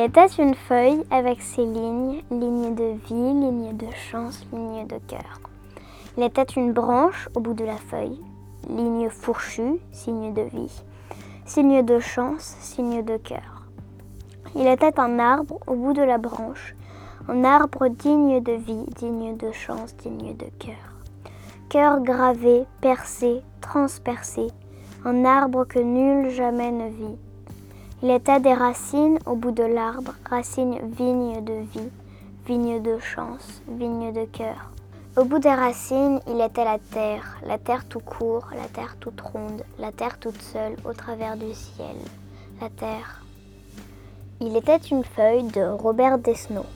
était une feuille avec ses lignes, lignes de vie, lignes de chance, lignes de cœur. Il était une branche au bout de la feuille, ligne fourchue, signe de vie, signe de chance, signe de cœur. Il était un arbre au bout de la branche, un arbre digne de vie, digne de chance, digne de cœur. Cœur gravé, percé, transpercé, un arbre que nul jamais ne vit. Il était des racines au bout de l'arbre, racines vignes de vie, vignes de chance, vignes de cœur. Au bout des racines, il était la terre, la terre tout court, la terre toute ronde, la terre toute seule au travers du ciel, la terre. Il était une feuille de Robert Desnos.